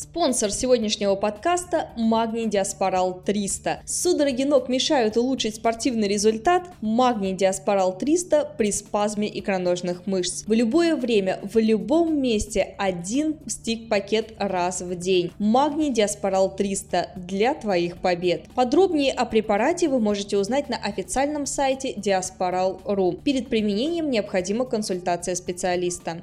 Спонсор сегодняшнего подкаста – Магний Диаспорал 300. Судороги ног мешают улучшить спортивный результат? Магний Диаспорал 300 при спазме икроножных мышц. В любое время, в любом месте один стик-пакет раз в день. Магний Диаспорал 300 для твоих побед. Подробнее о препарате вы можете узнать на официальном сайте diasporal.ru. Перед применением необходима консультация специалиста.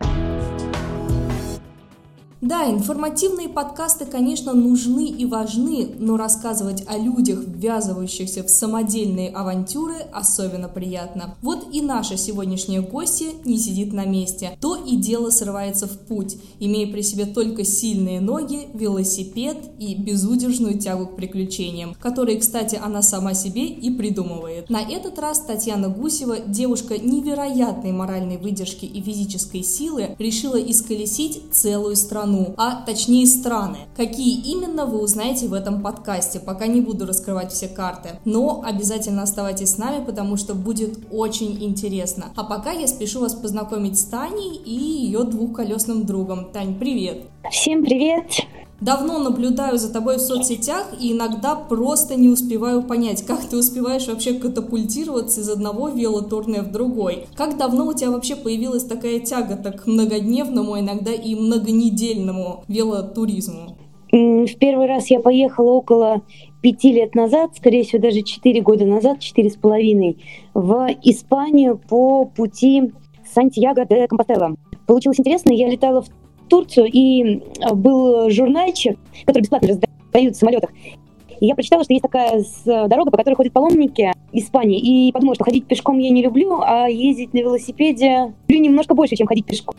Да, информативные подкасты, конечно, нужны и важны, но рассказывать о людях, ввязывающихся в самодельные авантюры, особенно приятно. Вот и наша сегодняшняя гостья не сидит на месте. То и дело срывается в путь, имея при себе только сильные ноги, велосипед и безудержную тягу к приключениям, которые, кстати, она сама себе и придумывает. На этот раз Татьяна Гусева, девушка невероятной моральной выдержки и физической силы, решила исколесить целую страну страну, а точнее страны. Какие именно вы узнаете в этом подкасте, пока не буду раскрывать все карты. Но обязательно оставайтесь с нами, потому что будет очень интересно. А пока я спешу вас познакомить с Таней и ее двухколесным другом. Тань, привет! Всем привет! Давно наблюдаю за тобой в соцсетях и иногда просто не успеваю понять, как ты успеваешь вообще катапультироваться из одного велотурне в другой. Как давно у тебя вообще появилась такая тяга так многодневному, а иногда и многонедельному велотуризму? В первый раз я поехала около пяти лет назад, скорее всего, даже четыре года назад, четыре с половиной, в Испанию по пути Сантьяго де Компостела. Получилось интересно, я летала в Турцию, и э, был журнальчик, который бесплатно раздают в самолетах. И я прочитала, что есть такая дорога, по которой ходят паломники Испании, и подумала, что ходить пешком я не люблю, а ездить на велосипеде люблю немножко больше, чем ходить пешком.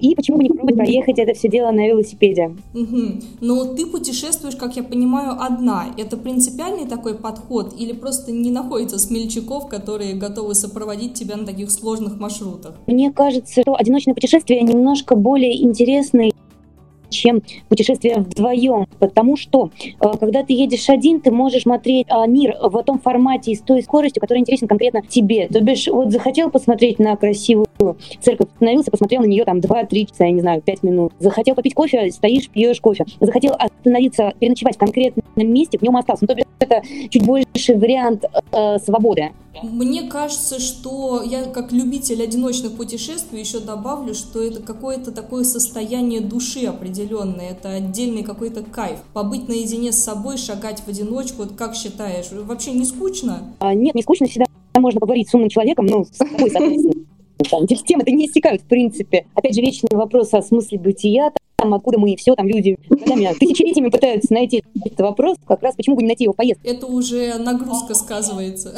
И почему бы не пробовать проехать это все дело на велосипеде? Угу. Но ты путешествуешь, как я понимаю, одна. Это принципиальный такой подход или просто не находится смельчаков, которые готовы сопроводить тебя на таких сложных маршрутах? Мне кажется, что одиночное путешествие немножко более интересное чем путешествие вдвоем, потому что э, когда ты едешь один, ты можешь смотреть а, мир в том формате и с той скоростью, которая интересна конкретно тебе. То бишь, вот захотел посмотреть на красивую церковь, остановился, посмотрел на нее там 2-3 часа, я не знаю, 5 минут. Захотел попить кофе, стоишь, пьешь кофе. Захотел остановиться, переночевать в конкретном месте, в нем остался. Ну, то бишь, это чуть больше вариант э, свободы. Мне кажется, что я как любитель одиночных путешествий еще добавлю, что это какое-то такое состояние души определенное, это отдельный какой-то кайф. Побыть наедине с собой, шагать в одиночку, вот как считаешь, вообще не скучно? А, нет, не скучно, всегда можно поговорить с умным человеком, ну, с собой, соответственно. Там, темы-то не истекают, в принципе. Опять же, вечный вопрос о смысле бытия, там, откуда мы и все, там люди годами, тысячелетиями пытаются найти этот вопрос, как раз почему бы не найти его в поездке. Это уже нагрузка сказывается.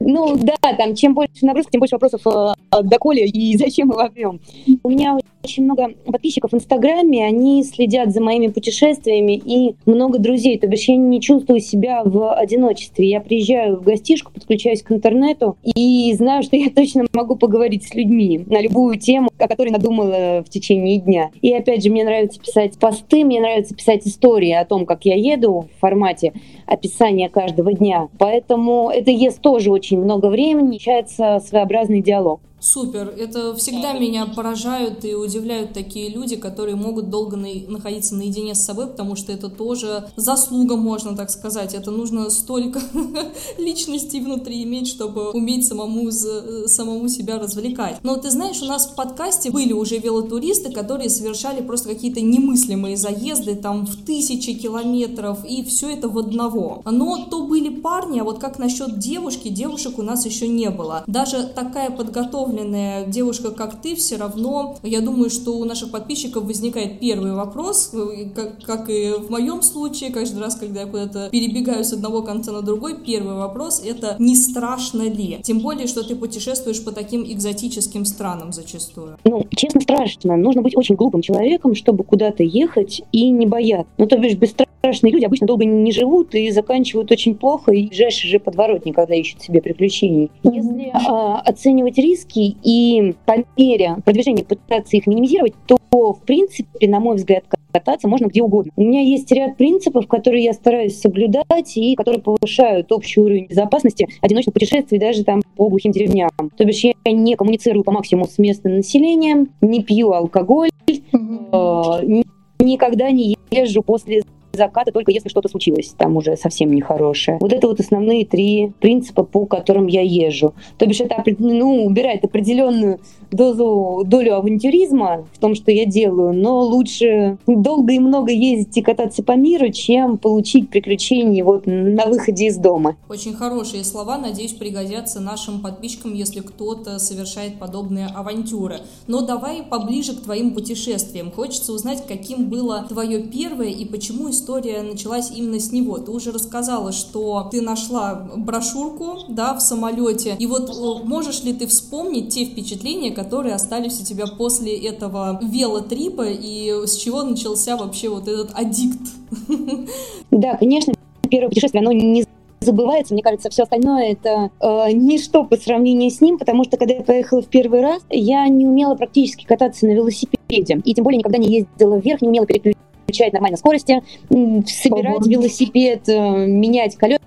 Ну да, там чем больше нагрузка, тем больше вопросов э, доколе и зачем мы вопьем. У меня очень много подписчиков в Инстаграме, они следят за моими путешествиями и много друзей, то бишь я не чувствую себя в одиночестве. Я приезжаю в гостишку, подключаюсь к интернету и знаю, что я точно могу поговорить с людьми на любую тему, о которой надумала в течение дня. И опять же, мне нравится писать посты, мне нравится писать истории о том, как я еду в формате описания каждого дня. Поэтому это ест тоже очень много времени, получается своеобразный диалог. Супер. Это всегда меня поражают и удивляют такие люди, которые могут долго на... находиться наедине с собой, потому что это тоже заслуга, можно так сказать. Это нужно столько личностей внутри иметь, чтобы уметь самому, самому себя развлекать. Но ты знаешь, у нас в подкасте были уже велотуристы, которые совершали просто какие-то немыслимые заезды там в тысячи километров, и все это в одного. Но то были парни, а вот как насчет девушки, девушек у нас еще не было. Даже такая подготовленная девушка, как ты, все равно, я думаю, что у наших подписчиков возникает первый вопрос, как, как и в моем случае, каждый раз, когда я куда-то перебегаю с одного конца на другой, первый вопрос — это не страшно ли? Тем более, что ты путешествуешь по таким экзотическим странам зачастую. Ну, честно, страшно. Нужно быть очень глупым человеком, чтобы куда-то ехать и не бояться. Ну, то бишь, бесстрашные люди обычно долго не живут и заканчивают очень плохо, и ближайший же подворотник, когда ищут себе приключений. Если а, оценивать риски и по мере продвижения пытаться их минимизировать, то, в принципе, на мой взгляд, кататься можно где угодно. У меня есть ряд принципов, которые я стараюсь соблюдать и которые повышают общий уровень безопасности одиночных путешествий даже там по глухим деревням. То бишь я не коммуницирую по максимуму с местным населением, не пью алкоголь, mm-hmm. никогда не езжу после заката, только если что-то случилось, там уже совсем нехорошее. Вот это вот основные три принципа, по которым я езжу. То бишь это ну, убирает определенную дозу, долю авантюризма в том, что я делаю, но лучше долго и много ездить и кататься по миру, чем получить приключения вот на выходе из дома. Очень хорошие слова, надеюсь, пригодятся нашим подписчикам, если кто-то совершает подобные авантюры. Но давай поближе к твоим путешествиям. Хочется узнать, каким было твое первое и почему история началась именно с него. Ты уже рассказала, что ты нашла брошюрку, да, в самолете. И вот можешь ли ты вспомнить те впечатления, которые остались у тебя после этого велотрипа и с чего начался вообще вот этот аддикт? Да, конечно, первое путешествие, оно не забывается. Мне кажется, все остальное это э, ничто по сравнению с ним, потому что когда я поехала в первый раз, я не умела практически кататься на велосипеде. И тем более никогда не ездила вверх, не умела переключать нормально скорости, собирать велосипед, э, менять колеса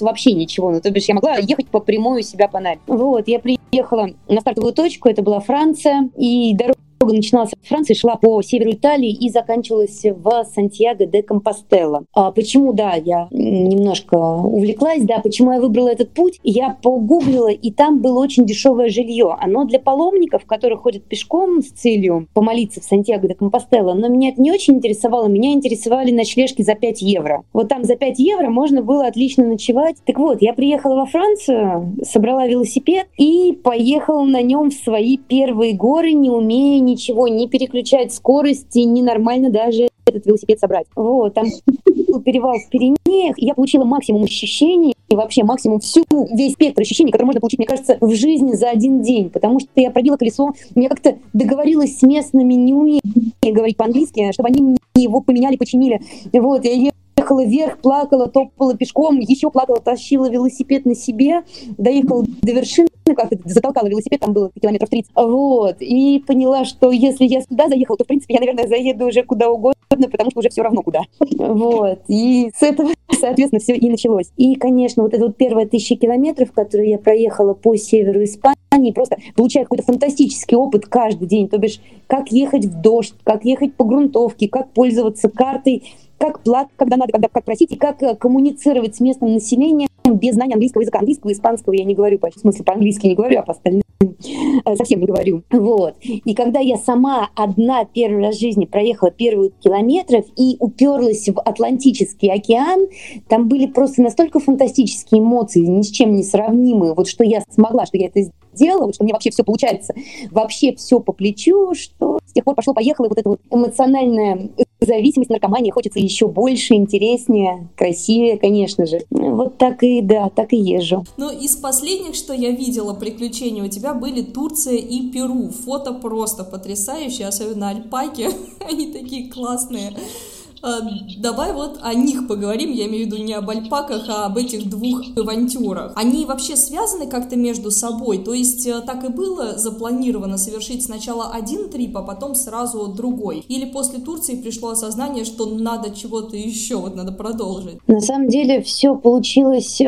вообще ничего. Ну, то бишь я могла ехать по прямой у себя по Нави. Вот, я приехала на стартовую точку, это была Франция, и дорога Дорога начиналась от Франции, шла по северу Италии и заканчивалась в Сантьяго де Компостелло. А почему, да, я немножко увлеклась, да, почему я выбрала этот путь? Я погуглила, и там было очень дешевое жилье. Оно для паломников, которые ходят пешком с целью помолиться в Сантьяго де Компостелло, но меня это не очень интересовало. Меня интересовали ночлежки за 5 евро. Вот там за 5 евро можно было отлично ночевать. Так вот, я приехала во Францию, собрала велосипед и поехала на нем в свои первые горы, не умея ничего, не переключать скорости, не нормально даже этот велосипед собрать. Вот, там перевал в Пиренеях, и я получила максимум ощущений, и вообще максимум всю, весь спектр ощущений, который можно получить, мне кажется, в жизни за один день, потому что я пробила колесо, я как-то договорилась с местными, не умея говорить по-английски, чтобы они мне его поменяли, починили. Вот, я ехала вверх, плакала, топала пешком, еще плакала, тащила велосипед на себе, доехала до вершины, как-то затолкала велосипед, там было километров 30. Вот. И поняла, что если я сюда заехала, то, в принципе, я, наверное, заеду уже куда угодно, потому что уже все равно куда. Вот. И с этого, соответственно, все и началось. И, конечно, вот это вот первые тысячи километров, которые я проехала по северу Испании, просто получая какой-то фантастический опыт каждый день. То бишь, как ехать в дождь, как ехать по грунтовке, как пользоваться картой, как платить, когда надо, когда как просить, и как э, коммуницировать с местным населением без знания английского языка. Английского, испанского я не говорю, в смысле по-английски не говорю, а по остальным э, совсем не говорю. Вот. И когда я сама одна первый раз в жизни проехала первые километров и уперлась в Атлантический океан, там были просто настолько фантастические эмоции, ни с чем не сравнимые. Вот что я смогла, что я это сделала, что мне вообще все получается, вообще все по плечу, что с тех пор пошло-поехало, вот эта вот эмоциональная зависимость, наркомания, хочется еще больше, интереснее, красивее, конечно же. Вот так и, да, так и езжу. Ну, из последних, что я видела приключений, у тебя были Турция и Перу. Фото просто потрясающие, особенно альпаки, они такие классные. А, давай вот о них поговорим, я имею в виду не об альпаках, а об этих двух авантюрах. Они вообще связаны как-то между собой? То есть э, так и было запланировано совершить сначала один трип, а потом сразу другой? Или после Турции пришло осознание, что надо чего-то еще, вот надо продолжить? На самом деле все получилось э,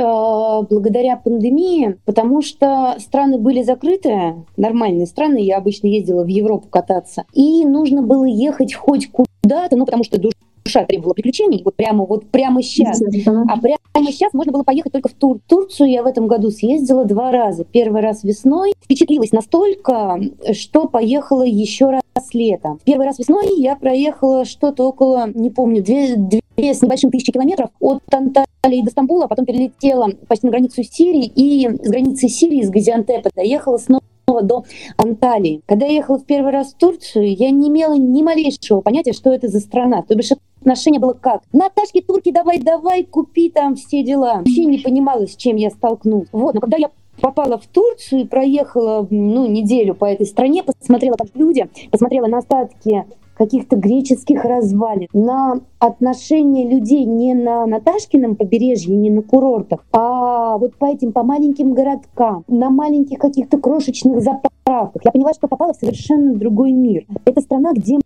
благодаря пандемии, потому что страны были закрыты, нормальные страны, я обычно ездила в Европу кататься, и нужно было ехать хоть куда-то, ну потому что душа душа требовала приключений, вот прямо вот прямо сейчас. А прямо сейчас можно было поехать только в Тур. Турцию я в этом году съездила два раза. Первый раз весной, впечатлилась настолько, что поехала еще раз летом. Первый раз весной я проехала что-то около, не помню, две, две с небольшим тысячи километров от Анталии до Стамбула, а потом перелетела почти на границу Сирии и с границы Сирии, с Газиантепа доехала снова до Анталии. Когда я ехала в первый раз в Турцию, я не имела ни малейшего понятия, что это за страна. То бишь отношение было как? Наташки, турки, давай, давай, купи там все дела. Вообще не понимала, с чем я столкнусь. Вот, но когда я попала в Турцию и проехала ну, неделю по этой стране, посмотрела, как люди, посмотрела на остатки каких-то греческих развалин, на отношение людей не на Наташкином побережье, не на курортах, а вот по этим, по маленьким городкам, на маленьких каких-то крошечных заправках. Я поняла, что попала в совершенно другой мир. Это страна, где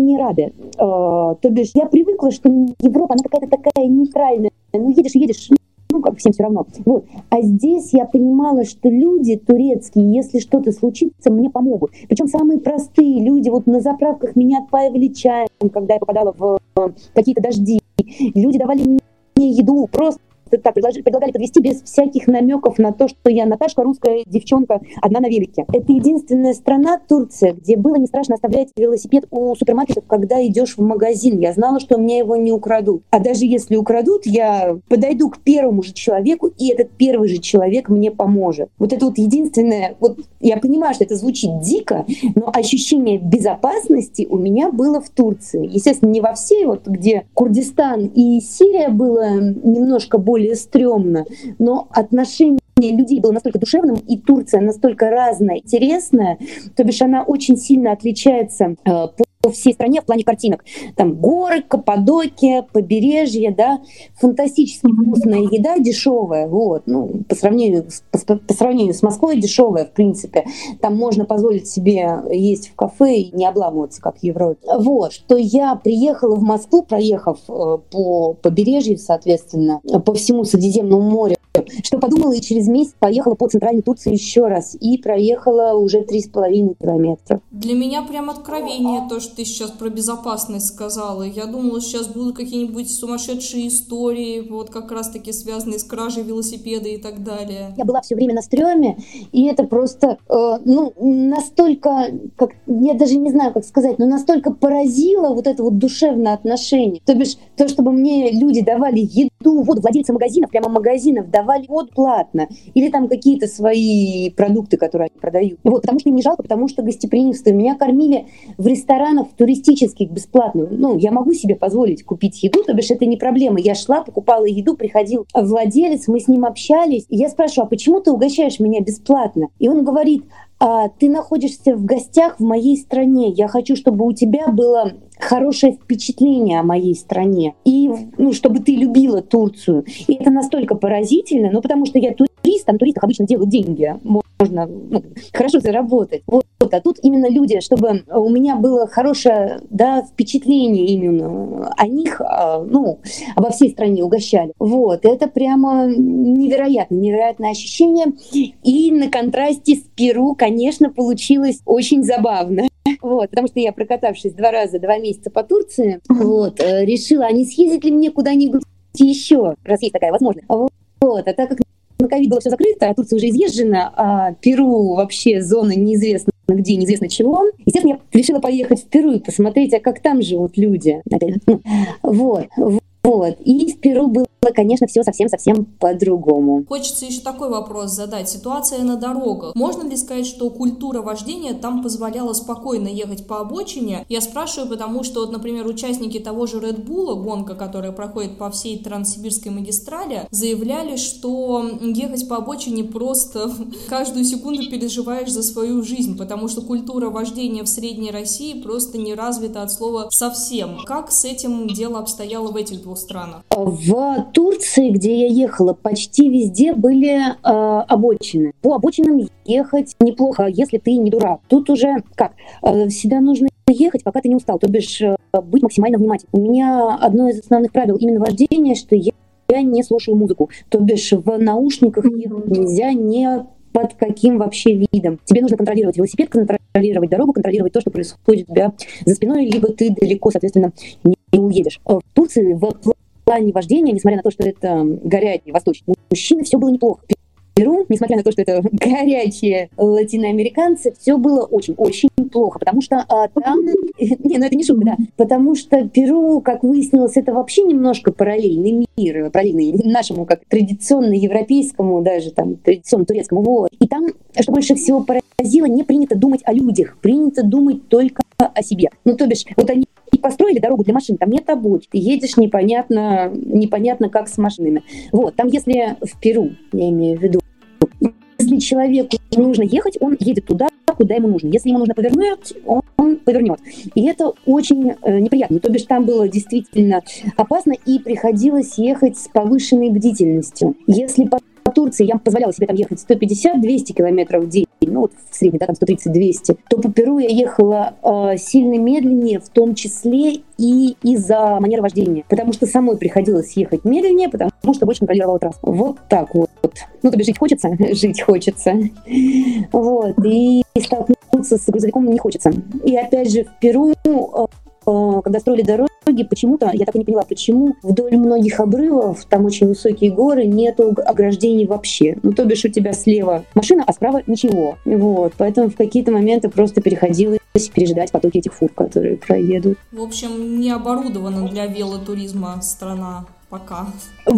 не рады. Э, то бишь, я привыкла, что Европа, она какая-то такая нейтральная. Ну, едешь, едешь, ну, как всем все равно. Вот. А здесь я понимала, что люди турецкие, если что-то случится, мне помогут. Причем самые простые люди, вот на заправках меня отпаивали чаем, когда я попадала в э, какие-то дожди. Люди давали мне еду, просто так предлагали, подвести без всяких намеков на то, что я Наташка, русская девчонка, одна на велике. Это единственная страна, Турция, где было не страшно оставлять велосипед у супермаркетов, когда идешь в магазин. Я знала, что меня его не украдут. А даже если украдут, я подойду к первому же человеку, и этот первый же человек мне поможет. Вот это вот единственное, вот я понимаю, что это звучит дико, но ощущение безопасности у меня было в Турции. Естественно, не во всей, вот где Курдистан и Сирия было немножко более более стрёмно, но отношение людей было настолько душевным, и Турция настолько разная, интересная, то бишь она очень сильно отличается э, по по всей стране в плане картинок. Там горы, Каппадокия, побережье, да, фантастически вкусная еда, дешевая, вот, ну, по сравнению, по, по сравнению с Москвой дешевая, в принципе. Там можно позволить себе есть в кафе и не обламываться, как в Европе. Вот, что я приехала в Москву, проехав э, по побережью, соответственно, по всему Средиземному морю, что подумала и через месяц поехала по центральной Турции еще раз и проехала уже три с половиной километра. Для меня прям откровение то, что ты сейчас про безопасность сказала. Я думала, сейчас будут какие-нибудь сумасшедшие истории, вот как раз-таки связанные с кражей велосипеда и так далее. Я была все время на стреме, и это просто, э, ну, настолько, как, я даже не знаю, как сказать, но настолько поразило вот это вот душевное отношение. То бишь, то, чтобы мне люди давали еду, вот владельцы магазинов, прямо магазинов давали вот платно, или там какие-то свои продукты, которые они продают. Вот, потому что им не жалко, потому что гостеприимство. Меня кормили в ресторанах туристических бесплатно. Ну, я могу себе позволить купить еду, то бишь это не проблема. Я шла, покупала еду, приходил владелец, мы с ним общались, и я спрашиваю, а почему ты угощаешь меня бесплатно? И он говорит, а, ты находишься в гостях в моей стране. Я хочу, чтобы у тебя было хорошее впечатление о моей стране. И, ну, чтобы ты любила Турцию. И это настолько поразительно, ну, потому что я турист, там туристах обычно делают деньги. Можно ну, хорошо заработать. Вот. А тут именно люди, чтобы у меня было хорошее да, впечатление именно о них, а, ну, обо всей стране угощали. Вот. Это прямо невероятно, невероятное ощущение. И на контрасте с Перу, конечно, получилось очень забавно. Вот, потому что я, прокатавшись два раза, два месяца по Турции, вот, э, решила, а не съездить ли мне куда-нибудь еще, раз есть такая возможность. Вот, а так как на ковид было все закрыто, а Турция уже изъезжена, а Перу вообще зона неизвестна где, неизвестно чего. Естественно, я решила поехать в Перу и посмотреть, а как там живут люди. Ну, вот. Вот. И в Перу было, конечно, все совсем-совсем по-другому. Хочется еще такой вопрос задать. Ситуация на дорогах. Можно ли сказать, что культура вождения там позволяла спокойно ехать по обочине? Я спрашиваю, потому что, вот, например, участники того же Red Bull, гонка, которая проходит по всей Транссибирской магистрали, заявляли, что ехать по обочине просто каждую секунду переживаешь за свою жизнь, потому что культура вождения в Средней России просто не развита от слова совсем. Как с этим дело обстояло в этих двух двух странах? В Турции, где я ехала, почти везде были э, обочины. По обочинам ехать неплохо, если ты не дурак. Тут уже как? Э, всегда нужно ехать, пока ты не устал, то бишь э, быть максимально внимательным. У меня одно из основных правил именно вождения, что я я не слушаю музыку. То бишь в наушниках ехать нельзя не под каким вообще видом. Тебе нужно контролировать велосипед, контролировать дорогу, контролировать то, что происходит у тебя за спиной, либо ты далеко, соответственно, не не уедешь. В Турции в плане вождения, несмотря на то, что это горячий восточный, мужчины все было неплохо. Перу, несмотря на то, что это горячие латиноамериканцы, все было очень-очень плохо, потому что а, там... Не, ну это не шутка, да. Потому что Перу, как выяснилось, это вообще немножко параллельный мир, параллельный нашему, как традиционно европейскому, даже там, традиционно турецкому. Вот. И там что больше всего поразило, не принято думать о людях, принято думать только о себе. Ну, то бишь, вот они построили дорогу для машин, там нет обочин, ты едешь непонятно, непонятно как с машинами. Вот, там если в Перу, я имею в виду, если человеку нужно ехать, он едет туда, куда ему нужно. Если ему нужно повернуть, он, он повернет. И это очень э, неприятно. То бишь там было действительно опасно и приходилось ехать с повышенной бдительностью. Если по Турции я позволяла себе там ехать 150-200 километров в день, ну вот в среднем, да, там 130-200, то по Перу я ехала э, сильно медленнее, в том числе и из-за манеры вождения, потому что самой приходилось ехать медленнее, потому что больше контролировала трассу. Вот так вот. Ну, то жить хочется, жить хочется. Вот, и столкнуться с грузовиком не хочется. И опять же, в Перу Э, когда строили дороги, почему-то, я так и не поняла, почему вдоль многих обрывов, там очень высокие горы, нету ограждений вообще. Ну, то бишь у тебя слева машина, а справа ничего. Вот, поэтому в какие-то моменты просто переходилось пережидать потоки этих фур, которые проедут. В общем, не оборудована для велотуризма страна пока.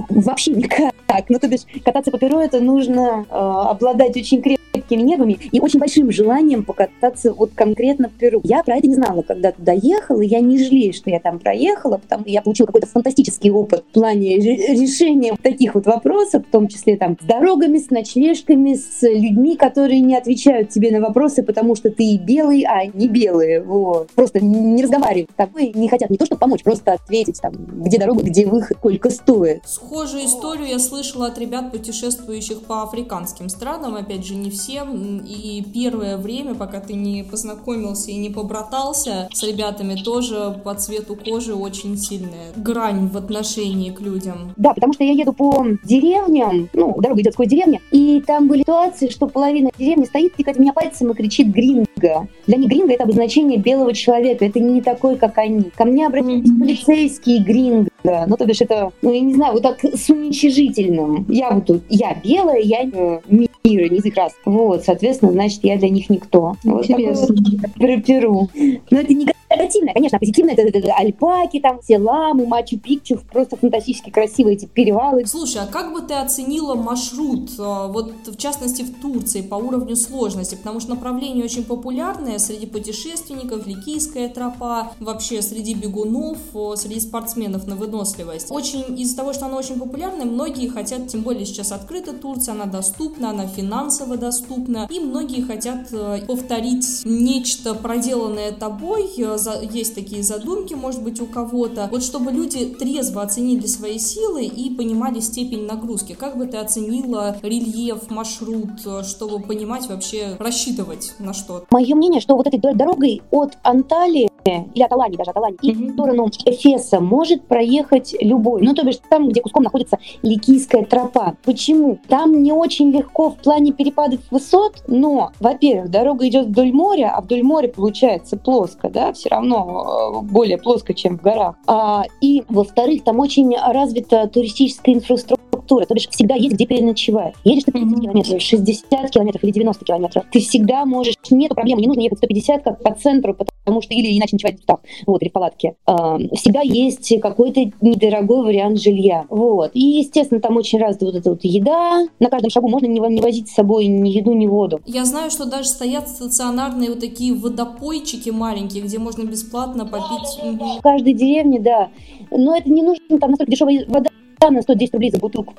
Вообще никак. Ну, то бишь, кататься по Перу это нужно э, обладать очень крепким крепкими нервами и очень большим желанием покататься вот конкретно в Перу. Я про это не знала, когда туда ехала, я не жалею, что я там проехала, потому что я получила какой-то фантастический опыт в плане решения таких вот вопросов, в том числе там с дорогами, с ночлежками, с людьми, которые не отвечают тебе на вопросы, потому что ты белый, а не белые, вот. Просто не разговаривают с не хотят не то, чтобы помочь, просто ответить там, где дорога, где выход, сколько стоит. Схожую историю я слышала от ребят, путешествующих по африканским странам, опять же, не все всем, и первое время, пока ты не познакомился и не побратался с ребятами, тоже по цвету кожи очень сильная грань в отношении к людям. Да, потому что я еду по деревням, ну, дорога идет сквозь деревни, и там были ситуации, что половина деревни стоит, тыкает меня пальцем и кричит «гринго». Для них гринго — это обозначение белого человека, это не такой, как они. Ко мне обратились полицейские гринго, ну, то бишь это, ну, я не знаю, вот так с уничижительным. Я вот тут, я белая, я мира, не раз. Вот, соответственно, значит, я для них никто. Вот Интересно. Про Перу. Но это негативное, конечно, а позитивное это, это, это альпаки, там, все ламы, Мачу-Пикчу, просто фантастически красивые эти перевалы. Слушай, а как бы ты оценила маршрут, э, вот в частности в Турции, по уровню сложности? Потому что направление очень популярное среди путешественников, Ликийская тропа, вообще среди бегунов, среди спортсменов на выносливость. Очень из-за того, что она очень популярная, многие хотят, тем более сейчас открыта Турция, она доступна, она финансово доступна, и многие хотят э, повторить нечто проделанное тобой, э, есть такие задумки, может быть, у кого-то, вот чтобы люди трезво оценили свои силы и понимали степень нагрузки. Как бы ты оценила рельеф, маршрут, э, чтобы понимать вообще, рассчитывать на что? Мое мнение, что вот этой дорогой от Анталии или от Алании даже, от Алании, mm-hmm. и в сторону Эфеса может проехать любой. Ну, то бишь там, где куском находится Ликийская тропа. Почему? Там не очень легко в плане перепадов высот, но, во-первых, дорога идет вдоль моря, а вдоль моря получается плоско, да, все равно э, более плоско, чем в горах. А, и, во-вторых, там очень развита туристическая инфраструктура, то бишь всегда есть где переночевать. Едешь ты 30 километров, 60 километров или 90 километров, ты всегда можешь, нету проблемы, не нужно ехать 150 как по центру, потому что или иначе ночевать в кустах, вот, или в палатке. Всегда есть какой-то недорогой вариант жилья, вот. И, естественно, там очень развита вот эта вот еда, на каждом шагу можно не, не возить с собой ни еду, ни воду. Я знаю, что даже стоят стационарные вот такие водопойчики маленькие, где можно бесплатно попить. В каждой деревне, да. Но это не нужно, там настолько дешевая вода, на 110 рублей за бутылку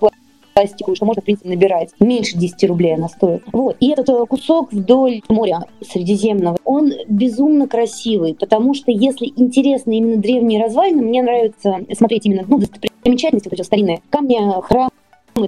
пластиковую, что можно, в принципе, набирать. Меньше 10 рублей она стоит. Вот. И этот э, кусок вдоль моря Средиземного, он безумно красивый, потому что если интересны именно древние развалины, мне нравится смотреть именно ну, достопримечательности, вот эти старинные камни, храмы,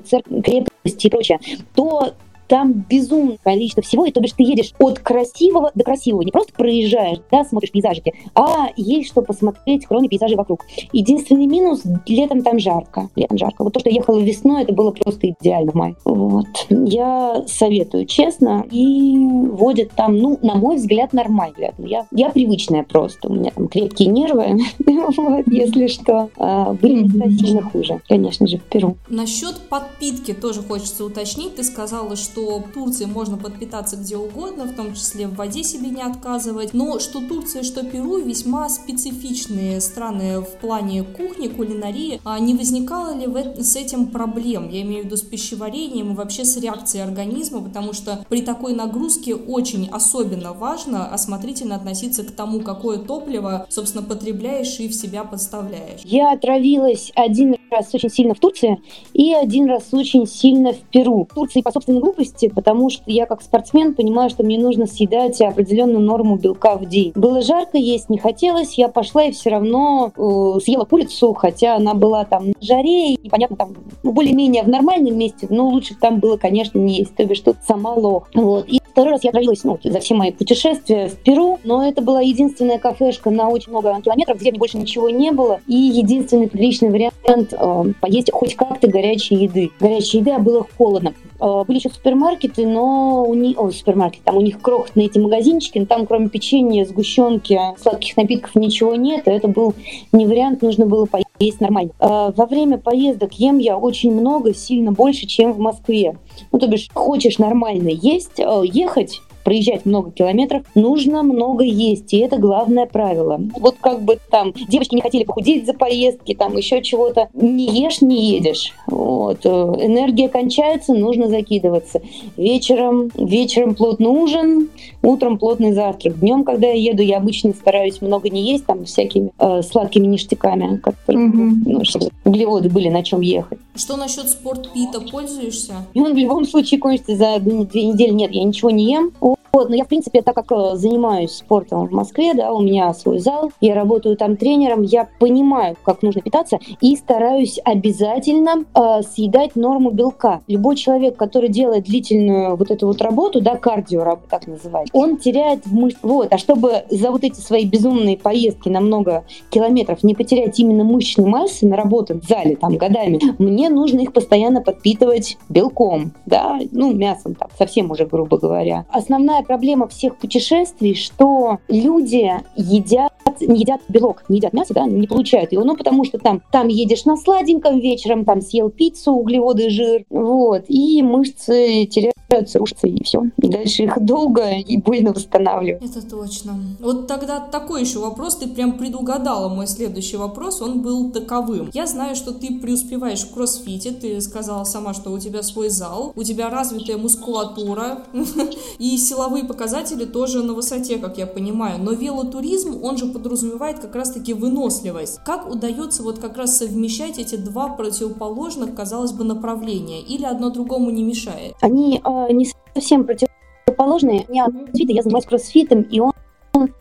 церкви, крепости и прочее, то там безумное количество всего, и то бишь ты едешь от красивого до красивого, не просто проезжаешь, да, смотришь пейзажики, а есть что посмотреть, кроме пейзажей вокруг. Единственный минус, летом там жарко, летом жарко. Вот то, что я ехала весной, это было просто идеально в мае. Вот. Я советую, честно, и водят там, ну, на мой взгляд, нормально. Я, я привычная просто, у меня там крепкие нервы, вот, если что. А, были сильно хуже, конечно же, в Перу. Насчет подпитки тоже хочется уточнить. Ты сказала, что что в Турции можно подпитаться где угодно, в том числе в воде себе не отказывать, но что Турция, что Перу весьма специфичные страны в плане кухни, кулинарии. А не возникало ли с этим проблем? Я имею в виду с пищеварением и вообще с реакцией организма, потому что при такой нагрузке очень особенно важно осмотрительно относиться к тому, какое топливо, собственно, потребляешь и в себя подставляешь. Я отравилась один раз очень сильно в Турции и один раз очень сильно в Перу. В Турции по собственной глупости, потому что я как спортсмен понимаю, что мне нужно съедать определенную норму белка в день. Было жарко, есть не хотелось, я пошла и все равно э, съела курицу, хотя она была там на жаре, и, понятно, там ну, более-менее в нормальном месте, но лучше там было, конечно, не есть, то бишь тут сама лох. Вот. И второй раз я отравилась, ну, за все мои путешествия в Перу, но это была единственная кафешка на очень много километров, где больше ничего не было, и единственный приличный вариант поесть хоть как-то горячей еды. Горячей еды, а было холодно. Э, были еще супермаркеты, но у них, о, супермаркет, там у них крохотные эти магазинчики, но там кроме печенья, сгущенки, сладких напитков ничего нет, это был не вариант, нужно было поесть нормально. Э, во время поездок ем я очень много, сильно больше, чем в Москве. Ну, то бишь, хочешь нормально есть, э, ехать, проезжать много километров, нужно много есть, и это главное правило. Вот как бы там девочки не хотели похудеть за поездки, там еще чего-то, не ешь, не едешь. Вот. Э, энергия кончается, нужно закидываться. Вечером, вечером плотный ужин, утром плотный завтрак. Днем, когда я еду, я обычно стараюсь много не есть, там всякими э, сладкими ништяками, как mm-hmm. ну, чтобы углеводы были на чем ехать. Что насчет спортпита? Пользуешься? И он в любом случае кончится за две недели. Нет, я ничего не ем. Вот, но я, в принципе, так как э, занимаюсь спортом в Москве, да, у меня свой зал, я работаю там тренером, я понимаю, как нужно питаться и стараюсь обязательно э, съедать норму белка. Любой человек, который делает длительную вот эту вот работу, да, кардио, так называть, он теряет в. Вот, а чтобы за вот эти свои безумные поездки на много километров не потерять именно мышечной массы, наработан в зале там годами, мне нужно их постоянно подпитывать белком, да, ну, мясом там, совсем уже, грубо говоря. Основная основная проблема всех путешествий, что люди едят не едят белок, не едят мясо, да, не получают его, ну, потому что там, там едешь на сладеньком вечером, там съел пиццу, углеводы, жир, вот, и мышцы теряются, рушатся, и все. И дальше их долго и больно восстанавливать. Это точно. Вот тогда такой еще вопрос, ты прям предугадала мой следующий вопрос, он был таковым. Я знаю, что ты преуспеваешь в кроссфите, ты сказала сама, что у тебя свой зал, у тебя развитая мускулатура, и силовые показатели тоже на высоте, как я понимаю, но велотуризм, он же подразумевает как раз-таки выносливость. Как удается вот как раз совмещать эти два противоположных, казалось бы, направления? Или одно другому не мешает? Они э, не совсем противоположные. У меня я занимаюсь кроссфитом, и он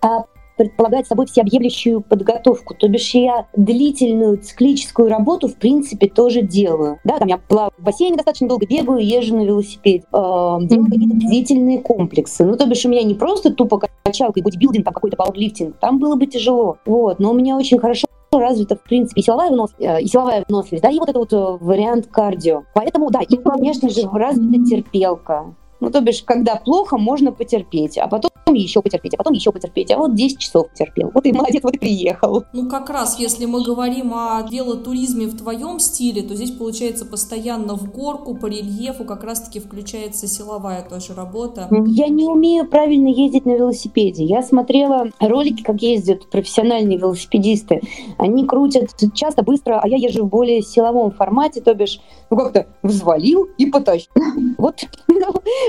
а, предполагает собой всеобъемлющую подготовку. То бишь я длительную циклическую работу, в принципе, тоже делаю. Да, там я плаваю в бассейне достаточно долго, бегаю, езжу на велосипеде, э, делаю какие-то длительные комплексы. Ну, то бишь у меня не просто тупо качалка и бодибилдинг, там какой-то пауэрлифтинг, там было бы тяжело. Вот, но у меня очень хорошо развита, в принципе, и силовая, вынос, э, и силовая выносливость, да, и вот это вот э, вариант кардио. Поэтому, да, и, конечно же, развита терпелка. Ну, то бишь, когда плохо, можно потерпеть, а потом еще потерпеть, а потом еще потерпеть. А вот 10 часов терпел. Вот и молодец, вот и приехал. Ну, как раз, если мы говорим о велотуризме в твоем стиле, то здесь, получается, постоянно в горку, по рельефу как раз-таки включается силовая тоже работа. Я не умею правильно ездить на велосипеде. Я смотрела ролики, как ездят профессиональные велосипедисты. Они крутят часто, быстро, а я езжу в более силовом формате, то бишь, ну как-то взвалил и потащил. Вот,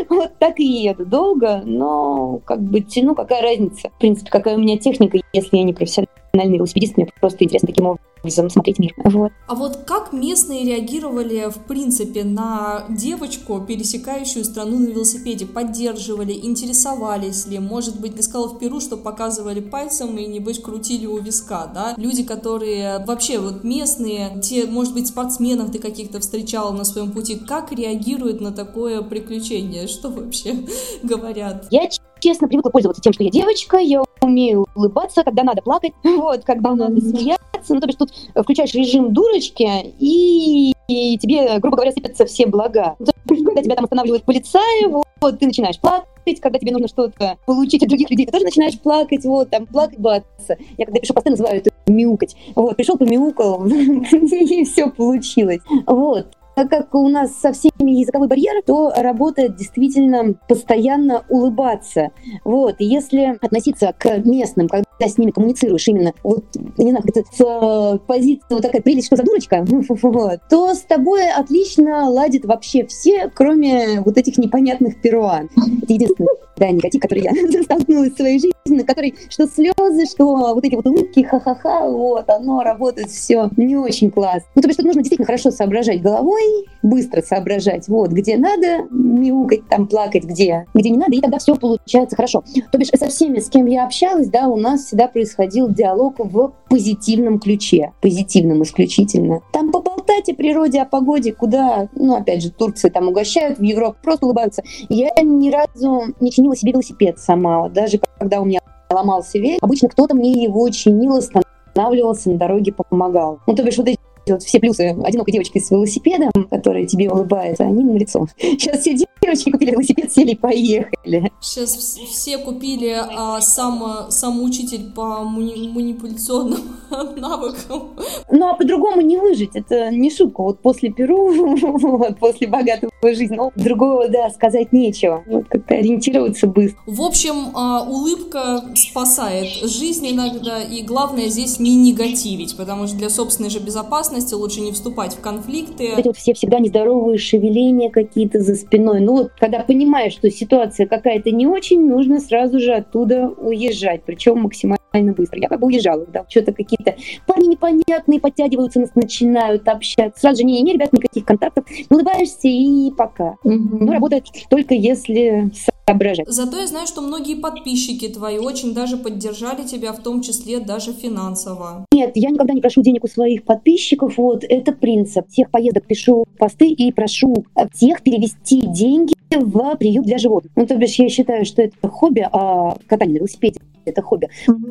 вот так и еду. Долго, но как бы тяну, какая разница? В принципе, какая у меня техника, если я не профессиональный велосипедист, мне просто интересно таким образом смотреть мир. Вот. А вот как местные реагировали, в принципе, на девочку, пересекающую страну на велосипеде? Поддерживали, интересовались ли? Может быть, ты сказала в Перу, что показывали пальцем и, небось, крутили у виска, да? Люди, которые вообще вот местные, те, может быть, спортсменов ты каких-то встречала на своем пути, как реагируют на такое приключение? Что вообще говорят? Я честно привыкла пользоваться тем, что я девочка, я умею улыбаться, когда надо плакать, вот, когда надо смеяться. Ну, то есть тут включаешь режим дурочки, и, и тебе, грубо говоря, сыпятся все блага. Ну, когда тебя там останавливают полицаи, вот, ты начинаешь плакать, когда тебе нужно что-то получить от других людей, ты тоже начинаешь плакать, вот, там, плакать, баться. Я когда пишу посты, называю это мяукать. Вот, пришел, помяукал, и все получилось. Вот. Так как у нас со всеми языковой барьер, то работает действительно постоянно улыбаться. Вот. Если относиться к местным, когда с ними коммуницируешь именно, вот, не знаю, как с э, позиции вот такая прелесть, что за дурочка, то с тобой отлично ладит вообще все, кроме вот этих непонятных перуан. Это единственное да, негатив, который я столкнулась в своей жизни, на который что слезы, что вот эти вот улыбки, ха-ха-ха, вот, оно работает все не очень классно. Ну, то есть, что нужно действительно хорошо соображать головой, быстро соображать, вот, где надо мяукать, там, плакать, где, где не надо, и тогда все получается хорошо. То бишь, со всеми, с кем я общалась, да, у нас всегда происходил диалог в позитивном ключе, позитивном исключительно. Там поболтать о природе, о погоде, куда, ну, опять же, Турции там угощают, в Европу просто улыбаются. Я ни разу не чинила себе велосипед сама, даже когда у меня ломался велик, обычно кто-то мне его чинил, останавливался на дороге, помогал. Ну, то бишь, вот эти вот все плюсы одинокой девочки с велосипедом, которая тебе улыбается, они на лицо. Сейчас все девочки купили велосипед, сели и поехали. Сейчас все купили а, сам, сам учитель по мани- манипуляционным навыкам. Ну, а по-другому не выжить, это не шутка. Вот после Перу, вот, после богатого жизни, ну, другого, да, сказать нечего. Вот как-то ориентироваться быстро. В общем, а, улыбка спасает жизнь иногда, и главное здесь не негативить, потому что для собственной же безопасности лучше не вступать в конфликты. Эти вот все всегда нездоровые шевеления какие-то за спиной. Ну вот, когда понимаешь, что ситуация какая-то не очень, нужно сразу же оттуда уезжать, причем максимально быстро. Я как бы уезжала, да, что-то какие-то парни непонятные подтягиваются, нас начинают общаться. Сразу же, не-не-не, ребят, никаких контактов. Улыбаешься и пока. Угу. Ну, работает только если соображать. Зато я знаю, что многие подписчики твои очень даже поддержали тебя, в том числе даже финансово. Нет, я никогда не прошу денег у своих подписчиков. Вот это принцип. Всех поездок пишу посты и прошу всех перевести деньги в приют для животных. Ну, то бишь, я считаю, что это хобби, а катание на велосипеде это хобби.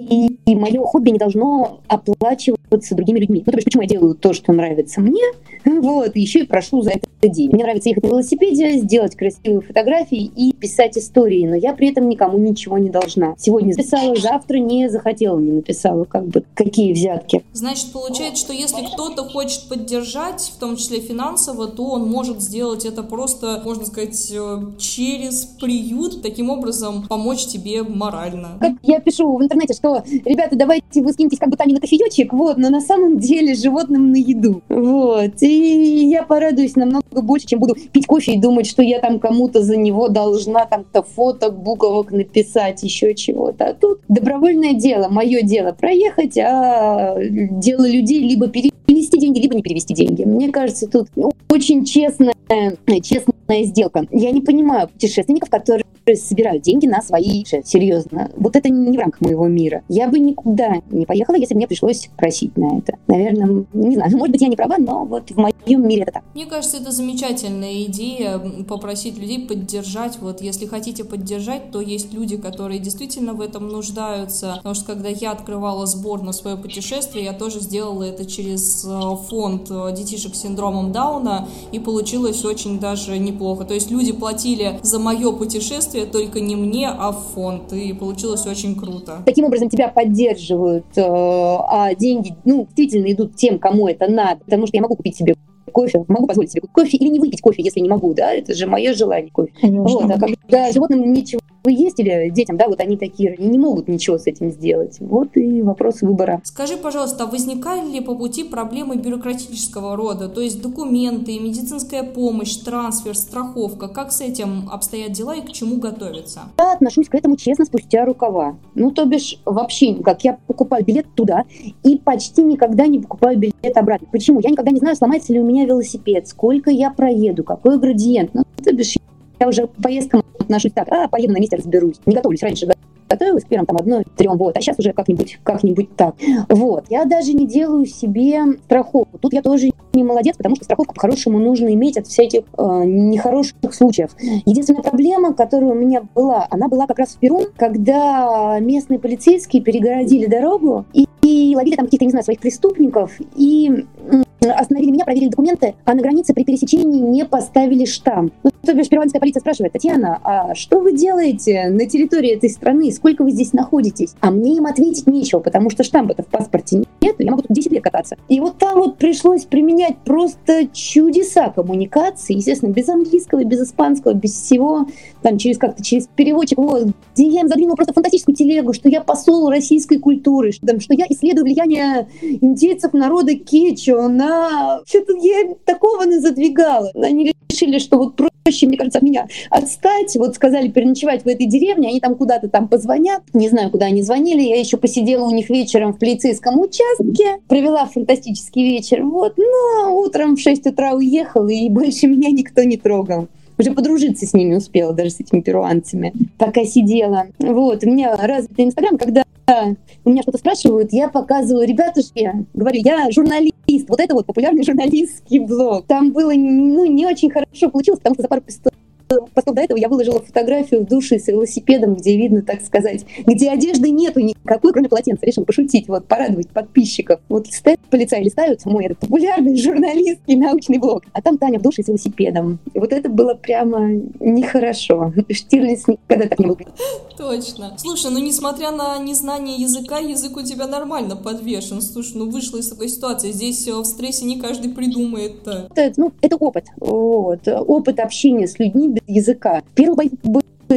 И, и мое хобби не должно оплачиваться другими людьми. Ну, то есть, почему я делаю то, что нравится мне, вот, и еще и прошу за это деньги. Мне нравится ехать на велосипеде, сделать красивые фотографии и писать истории, но я при этом никому ничего не должна. Сегодня записала, завтра не захотела, не написала, как бы, какие взятки. Значит, получается, что если кто-то хочет поддержать, в том числе финансово, то он может сделать это просто, можно сказать, э, через приют, таким образом помочь тебе морально. Как я пишу в интернете, что, ребята, давайте вы скиньтесь как бы Тане на кофеечек, вот, но на самом деле животным на еду. Вот. И я порадуюсь намного больше, чем буду пить кофе и думать, что я там кому-то за него должна там-то фото, буквок написать, еще чего-то. А тут добровольное дело, мое дело проехать, а дело людей либо перевести деньги, либо не перевести деньги. Мне кажется, тут очень честная, честная сделка. Я не понимаю путешественников, которые собирают деньги на свои серьезно. Вот это не в рамках моего мира. Я бы никуда не поехала, если мне пришлось просить на это. Наверное, не знаю, может быть, я не права, но вот в моем мире это так. Мне кажется, это замечательная идея попросить людей поддержать. Вот если хотите поддержать, то есть люди, которые действительно в этом нуждаются. Потому что когда я открывала сбор на свое путешествие, я тоже сделала это через э, фонд э, детишек с синдромом Дауна, и получилось очень даже неплохо. То есть люди платили за мое путешествие только не мне, а в фонд, и получилось очень круто. Таким образом тебя поддерживают, э, а деньги, ну, действительно идут тем, кому это надо, потому что я могу купить себе кофе, могу позволить себе кофе или не выпить кофе, если не могу, да, это же мое желание кофе. Конечно. Вот, а когда животным ничего вы есть или детям, да, вот они такие, они не могут ничего с этим сделать. Вот и вопрос выбора. Скажи, пожалуйста, а возникали ли по пути проблемы бюрократического рода, то есть документы, медицинская помощь, трансфер, страховка? Как с этим обстоят дела и к чему готовиться? Я отношусь к этому честно спустя рукава. Ну, то бишь, вообще никак. Я покупаю билет туда и почти никогда не покупаю билет обратно. Почему? Я никогда не знаю, сломается ли у меня велосипед, сколько я проеду, какой градиент. Ну, то бишь, я уже к поездкам отношусь так, а, поеду на месте разберусь. Не готовлюсь раньше, готовилась к первым там одной, трем, вот, а сейчас уже как-нибудь, как-нибудь так. Вот, я даже не делаю себе страховку. Тут я тоже не молодец, потому что страховку по-хорошему нужно иметь от всяких э, нехороших случаев. Единственная проблема, которая у меня была, она была как раз в Перу, когда местные полицейские перегородили дорогу и, и ловили там каких-то, не знаю, своих преступников, и остановили меня, проверили документы, а на границе при пересечении не поставили штамп. Ну, то бишь, перуанская полиция спрашивает, Татьяна, а что вы делаете на территории этой страны? Сколько вы здесь находитесь? А мне им ответить нечего, потому что штампа-то в паспорте нет. я могу тут 10 лет кататься. И вот там вот пришлось применять просто чудеса коммуникации, естественно, без английского, без испанского, без всего, там через как-то через переводчик, вот, где я им задвинула просто фантастическую телегу, что я посол российской культуры, что, там, что я исследую влияние индейцев народа Кечо на... Что-то я такого не задвигала. Они решили, что вот проще, мне кажется, от меня отстать. Вот сказали переночевать в этой деревне, они там куда-то там позвонят. Не знаю, куда они звонили. Я еще посидела у них вечером в полицейском участке, провела фантастический вечер. Вот, но утром в 6 утра уехала, и больше меня никто не трогал уже подружиться с ними успела, даже с этими перуанцами, пока сидела. Вот, у меня развитый Инстаграм, когда у меня что-то спрашивают, я показываю, ребятушки, говорю, я журналист, вот это вот популярный журналистский блог. Там было, ну, не очень хорошо получилось, потому что за пару Потом до этого я выложила фотографию в душе с велосипедом, где видно, так сказать, где одежды нету никакой, кроме полотенца. Решил пошутить, вот, порадовать подписчиков. Вот стоят полицаи, листают мой этот популярный журналистский научный блог, а там Таня в душе с велосипедом. И вот это было прямо нехорошо. Штирлиц никогда так не был. Точно. Слушай, ну несмотря на незнание языка, язык у тебя нормально подвешен. Слушай, ну вышла из такой ситуации. Здесь э, в стрессе не каждый придумает. Это, ну, это опыт. Вот. Опыт общения с людьми языка. Первую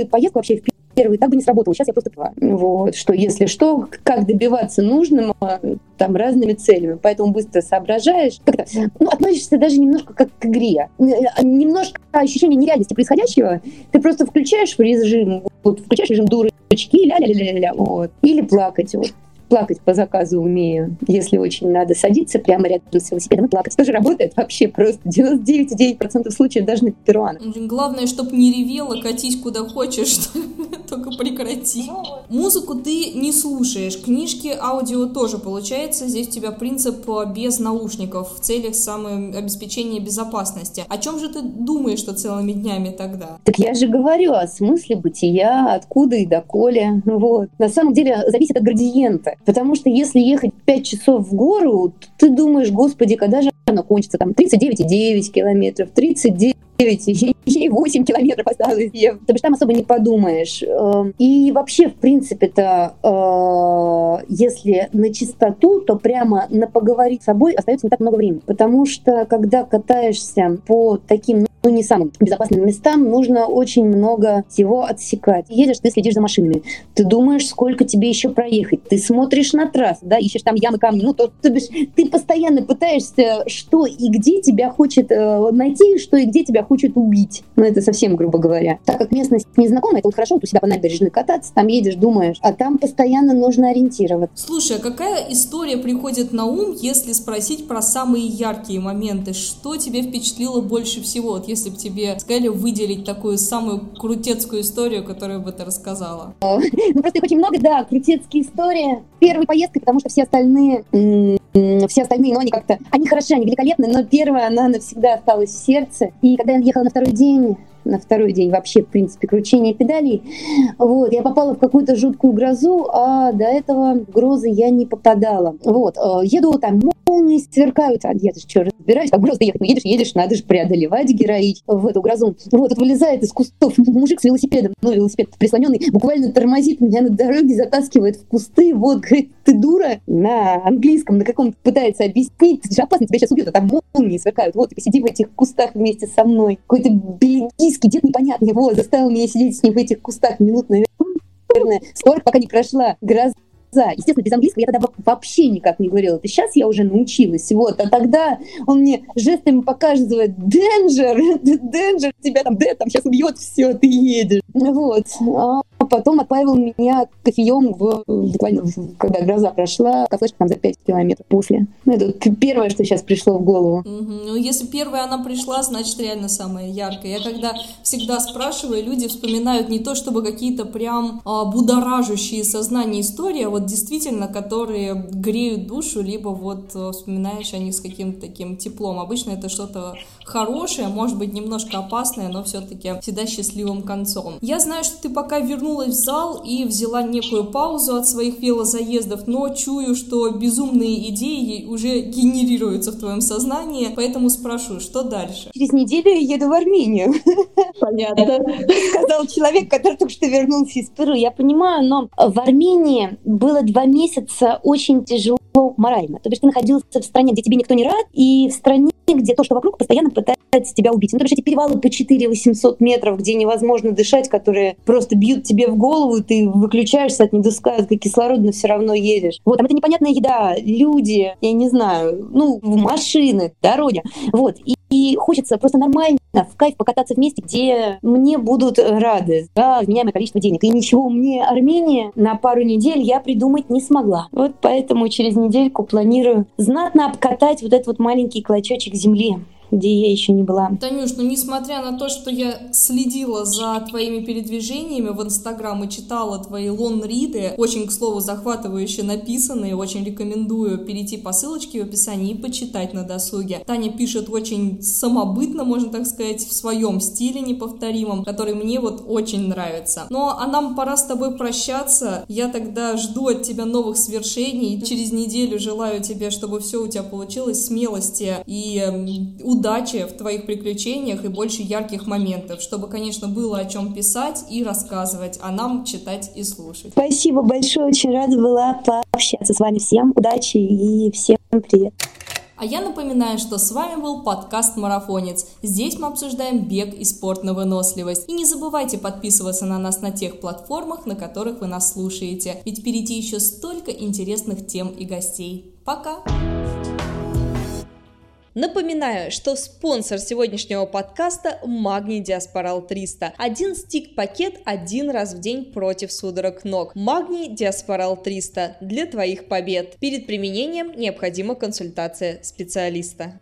поездку вообще в первый этап бы не сработал. Сейчас я просто понимаю, вот, что если что, как добиваться нужным там разными целями. Поэтому быстро соображаешь. Как-то, ну, относишься даже немножко как к игре. Немножко ощущение нереальности происходящего. Ты просто включаешь в режим, вот, включаешь режим дурочки, ля-ля-ля-ля, вот, или плакать. Вот плакать по заказу умею. Если очень надо садиться прямо рядом с велосипедом и плакать. Тоже работает вообще просто 99,9% случаев даже на перуанах. Главное, чтобы не ревела, катись куда хочешь, только прекрати. Музыку ты не слушаешь, книжки, аудио тоже получается. Здесь у тебя принцип без наушников в целях самообеспечения безопасности. О чем же ты думаешь что целыми днями тогда? Так я же говорю о смысле бытия, откуда и доколе. Вот. На самом деле зависит от градиента. Потому что если ехать 5 часов в гору, ты думаешь, господи, когда же оно кончится? Там 39,9 километров, 39 ей 8 километров осталось. Потому что там особо не подумаешь. Эм, и вообще, в принципе-то, э, если на чистоту, то прямо на поговорить с собой остается не так много времени. Потому что, когда катаешься по таким ну, не самым безопасным местам, нужно очень много всего отсекать. Едешь, ты следишь за машинами, ты думаешь, сколько тебе еще проехать, ты смотришь на трассу, да, ищешь там ямы, камни, ну, то, то бишь, ты постоянно пытаешься, что и где тебя хочет э, найти, что и где тебя хочет убить. Ну, это совсем грубо говоря. Так как местность незнакомая, это вот хорошо, вот у себя по набережной кататься, там едешь, думаешь, а там постоянно нужно ориентироваться. Слушай, а какая история приходит на ум, если спросить про самые яркие моменты? Что тебе впечатлило больше всего? Вот если бы тебе сказали выделить такую самую крутецкую историю, которую бы ты рассказала? Ну, просто их очень много, да, крутецкие истории. Первой поездкой, потому что все остальные, все остальные, ну, они как-то, они хороши, они великолепны, но первая, она навсегда осталась в сердце. И когда я ехала на второй день, на второй день вообще, в принципе, кручение педалей. Вот, я попала в какую-то жуткую грозу, а до этого грозы я не попадала. Вот, э, еду там, молнии сверкают, а я же что, разбираюсь, как грозы ехать, ну едешь, едешь, надо же преодолевать героич в эту грозу. Вот, тут вылезает из кустов мужик с велосипедом, ну, велосипед прислоненный, буквально тормозит меня на дороге, затаскивает в кусты, вот, говорит, ты дура, на английском, на каком пытается объяснить, ты же опасно, тебя сейчас убьют, а там молнии сверкают, вот, ты посиди в этих кустах вместе со мной. Какой-то бельгийский дед непонятный, вот, заставил меня сидеть с ним в этих кустах минут, наверное, сколько, пока не прошла гроза глаза. Естественно, без английского я тогда вообще никак не говорила. Это сейчас я уже научилась. Вот. А тогда он мне жестами показывает danger, danger, тебя там, Дэд, там сейчас убьет, все, ты едешь. Вот. А потом отправил меня кофеем в, буквально, когда гроза прошла, кафешка там за 5 километров после. Ну, это первое, что сейчас пришло в голову. Угу. Ну, если первая она пришла, значит, реально самая яркая. Я когда всегда спрашиваю, люди вспоминают не то, чтобы какие-то прям а, будоражащие сознание истории, а вот действительно, которые греют душу, либо вот а, вспоминаешь о них с каким-то таким теплом. Обычно это что-то хорошее, может быть, немножко опасное, но все-таки всегда счастливым концом. Я знаю, что ты пока вернулась в зал и взяла некую паузу от своих велозаездов, но чую, что безумные идеи уже генерируются в твоем сознании, поэтому спрошу, что дальше? Через неделю я еду в Армению. Понятно. Сказал человек, который только что вернулся из Перу. Я понимаю, но в Армении было два месяца очень тяжело морально. То есть ты находился в стране, где тебе никто не рад, и в стране, где то, что вокруг, постоянно пытается тебя убить. Ну, то есть эти перевалы по 4-800 метров, где невозможно дышать, которые просто бьют тебе в голову, и ты выключаешься от недостатка кислорода, но все равно едешь. Вот, там это непонятная еда, люди, я не знаю, ну, машины, дороги. Вот, и и хочется просто нормально, в кайф покататься вместе, где мне будут рады за вменяемое количество денег. И ничего мне Армения на пару недель я придумать не смогла. Вот поэтому через недельку планирую знатно обкатать вот этот вот маленький клочочек земли где я еще не была. Танюш, ну несмотря на то, что я следила за твоими передвижениями в Инстаграм и читала твои лон-риды, очень, к слову, захватывающе написанные, очень рекомендую перейти по ссылочке в описании и почитать на досуге. Таня пишет очень самобытно, можно так сказать, в своем стиле неповторимом, который мне вот очень нравится. Но а нам пора с тобой прощаться. Я тогда жду от тебя новых свершений. Через неделю желаю тебе, чтобы все у тебя получилось, смелости и удачи удачи в твоих приключениях и больше ярких моментов, чтобы, конечно, было о чем писать и рассказывать, а нам читать и слушать. Спасибо большое, очень рада была пообщаться с вами. Всем удачи и всем привет. А я напоминаю, что с вами был подкаст «Марафонец». Здесь мы обсуждаем бег и спорт на выносливость. И не забывайте подписываться на нас на тех платформах, на которых вы нас слушаете. Ведь впереди еще столько интересных тем и гостей. Пока! Напоминаю, что спонсор сегодняшнего подкаста – Магний Диаспорал 300. Один стик-пакет один раз в день против судорог ног. Магний Диаспорал 300 для твоих побед. Перед применением необходима консультация специалиста.